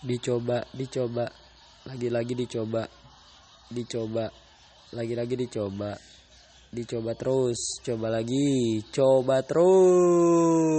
dicoba dicoba lagi-lagi dicoba dicoba lagi-lagi dicoba dicoba terus coba lagi coba terus.